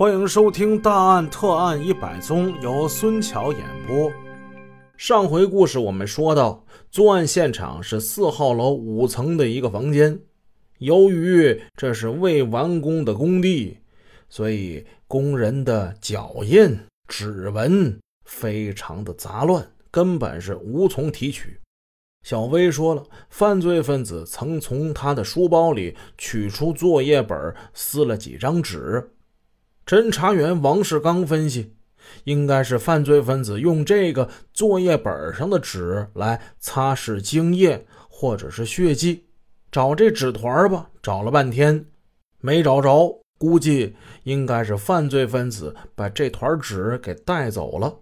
欢迎收听《大案特案一百宗》，由孙桥演播。上回故事我们说到，作案现场是四号楼五层的一个房间。由于这是未完工的工地，所以工人的脚印、指纹非常的杂乱，根本是无从提取。小薇说了，犯罪分子曾从他的书包里取出作业本，撕了几张纸。侦查员王世刚分析，应该是犯罪分子用这个作业本上的纸来擦拭精液或者是血迹。找这纸团吧，找了半天没找着，估计应该是犯罪分子把这团纸给带走了。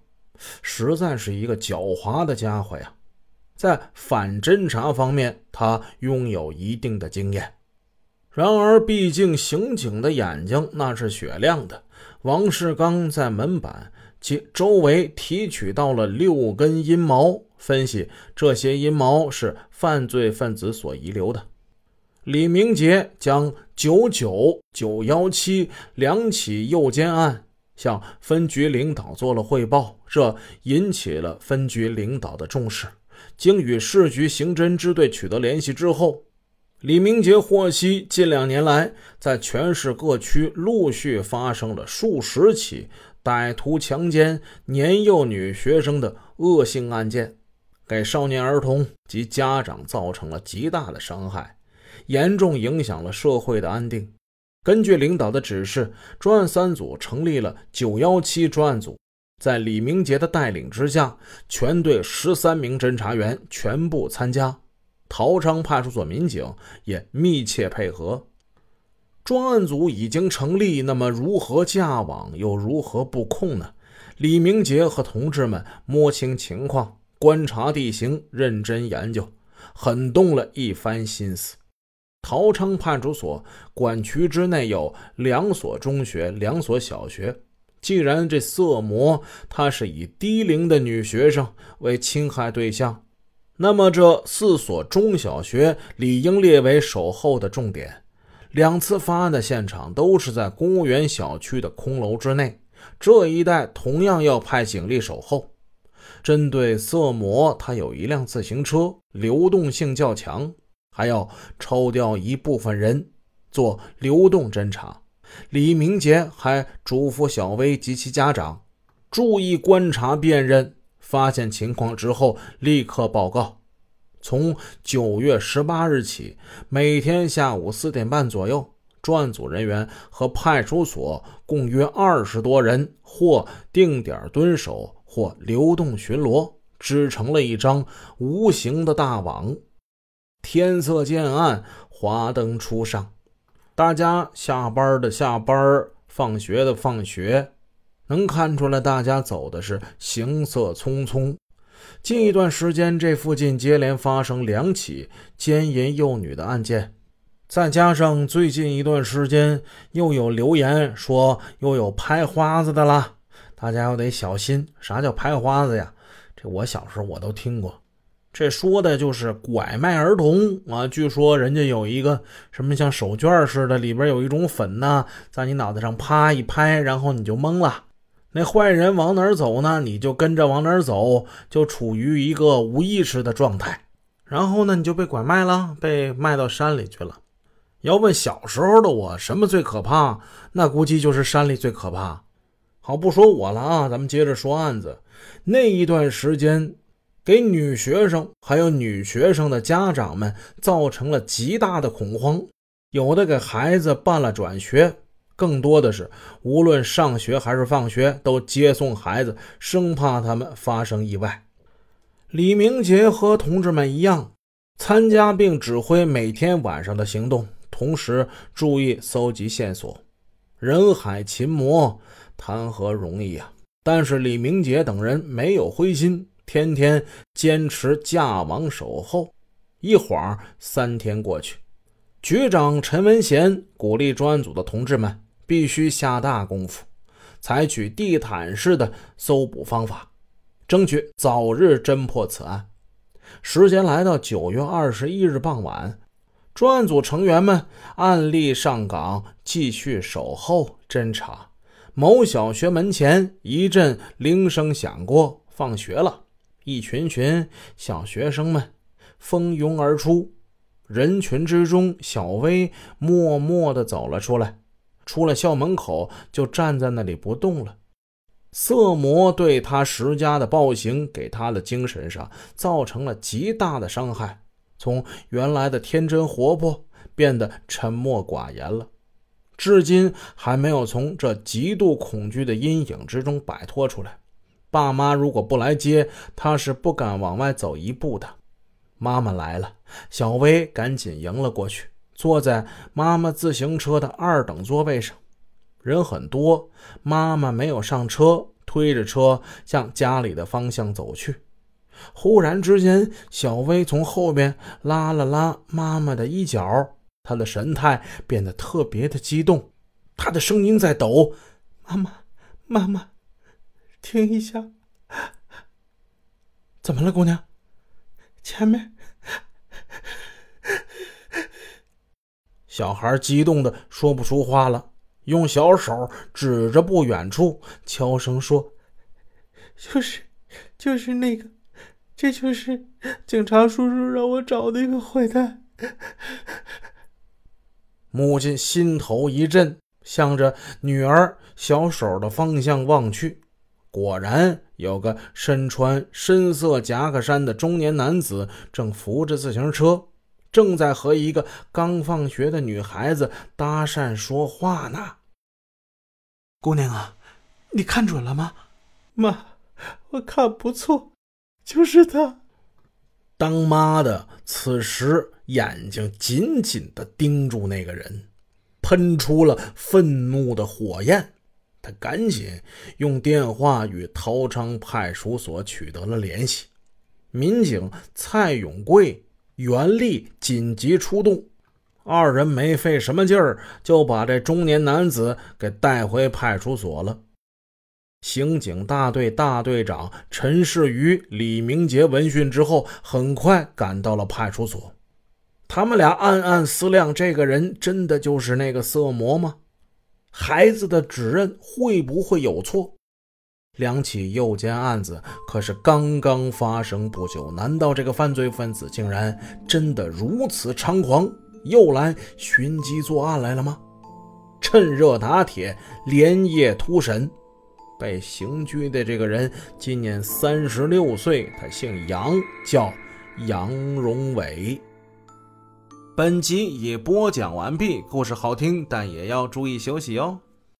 实在是一个狡猾的家伙呀！在反侦查方面，他拥有一定的经验。然而，毕竟刑警的眼睛那是雪亮的。王世刚在门板及周围提取到了六根阴毛，分析这些阴毛是犯罪分子所遗留的。李明杰将九九九幺七两起诱奸案向分局领导做了汇报，这引起了分局领导的重视。经与市局刑侦支队取得联系之后。李明杰获悉，近两年来，在全市各区陆续发生了数十起歹徒强奸年幼女学生的恶性案件，给少年儿童及家长造成了极大的伤害，严重影响了社会的安定。根据领导的指示，专案三组成立了“九幺七”专案组，在李明杰的带领之下，全队十三名侦查员全部参加。陶昌派出所民警也密切配合，专案组已经成立，那么如何架网，又如何布控呢？李明杰和同志们摸清情况，观察地形，认真研究，很动了一番心思。陶昌派出所管区之内有两所中学、两所小学，既然这色魔他是以低龄的女学生为侵害对象。那么，这四所中小学理应列为守候的重点。两次发案的现场都是在公务员小区的空楼之内，这一带同样要派警力守候。针对色魔，他有一辆自行车，流动性较强，还要抽调一部分人做流动侦查。李明杰还嘱咐小薇及其家长注意观察辨认。发现情况之后，立刻报告。从九月十八日起，每天下午四点半左右，专案组人员和派出所共约二十多人，或定点蹲守，或流动巡逻，织成了一张无形的大网。天色渐暗，华灯初上，大家下班的下班，放学的放学。能看出来，大家走的是行色匆匆。近一段时间，这附近接连发生两起奸淫幼女的案件，再加上最近一段时间又有留言说又有拍花子的啦，大家要得小心。啥叫拍花子呀？这我小时候我都听过，这说的就是拐卖儿童啊。据说人家有一个什么像手绢似的，里边有一种粉呢，在你脑袋上啪一拍，然后你就懵了。那坏人往哪儿走呢？你就跟着往哪儿走，就处于一个无意识的状态。然后呢，你就被拐卖了，被卖到山里去了。要问小时候的我什么最可怕，那估计就是山里最可怕。好，不说我了啊，咱们接着说案子。那一段时间，给女学生还有女学生的家长们造成了极大的恐慌，有的给孩子办了转学。更多的是，无论上学还是放学，都接送孩子，生怕他们发生意外。李明杰和同志们一样，参加并指挥每天晚上的行动，同时注意搜集线索。人海擒魔，谈何容易啊！但是李明杰等人没有灰心，天天坚持架网守候。一晃三天过去，局长陈文贤鼓励专案组的同志们。必须下大功夫，采取地毯式的搜捕方法，争取早日侦破此案。时间来到九月二十一日傍晚，专案组成员们按例上岗，继续守候侦查。某小学门前一阵铃声响过，放学了，一群群小学生们蜂拥而出。人群之中，小薇默默地走了出来，出了校门口就站在那里不动了。色魔对他施加的暴行，给他的精神上造成了极大的伤害，从原来的天真活泼变得沉默寡言了，至今还没有从这极度恐惧的阴影之中摆脱出来。爸妈如果不来接，他是不敢往外走一步的。妈妈来了，小薇赶紧迎了过去，坐在妈妈自行车的二等座位上。人很多，妈妈没有上车，推着车向家里的方向走去。忽然之间，小薇从后边拉了拉妈妈的衣角，她的神态变得特别的激动，她的声音在抖：“妈妈，妈妈，停一下，怎么了，姑娘？”前面，小孩激动的说不出话了，用小手指着不远处，悄声说：“就是，就是那个，这就是警察叔叔让我找的一个坏蛋。”母亲心头一震，向着女儿小手的方向望去。果然有个身穿深色夹克衫的中年男子正扶着自行车，正在和一个刚放学的女孩子搭讪说话呢。姑娘啊，你看准了吗？妈，我看不错，就是他。当妈的此时眼睛紧紧地盯住那个人，喷出了愤怒的火焰。他赶紧用电话与陶昌派出所取得了联系，民警蔡永贵袁力紧急出动，二人没费什么劲儿就把这中年男子给带回派出所了。刑警大队大队长陈世瑜、李明杰闻讯之后，很快赶到了派出所。他们俩暗暗思量：这个人真的就是那个色魔吗？孩子的指认会不会有错？两起诱奸案子可是刚刚发生不久，难道这个犯罪分子竟然真的如此猖狂，又来寻机作案来了吗？趁热打铁，连夜突审。被刑拘的这个人今年三十六岁，他姓杨，叫杨荣伟。本集已播讲完毕，故事好听，但也要注意休息哦。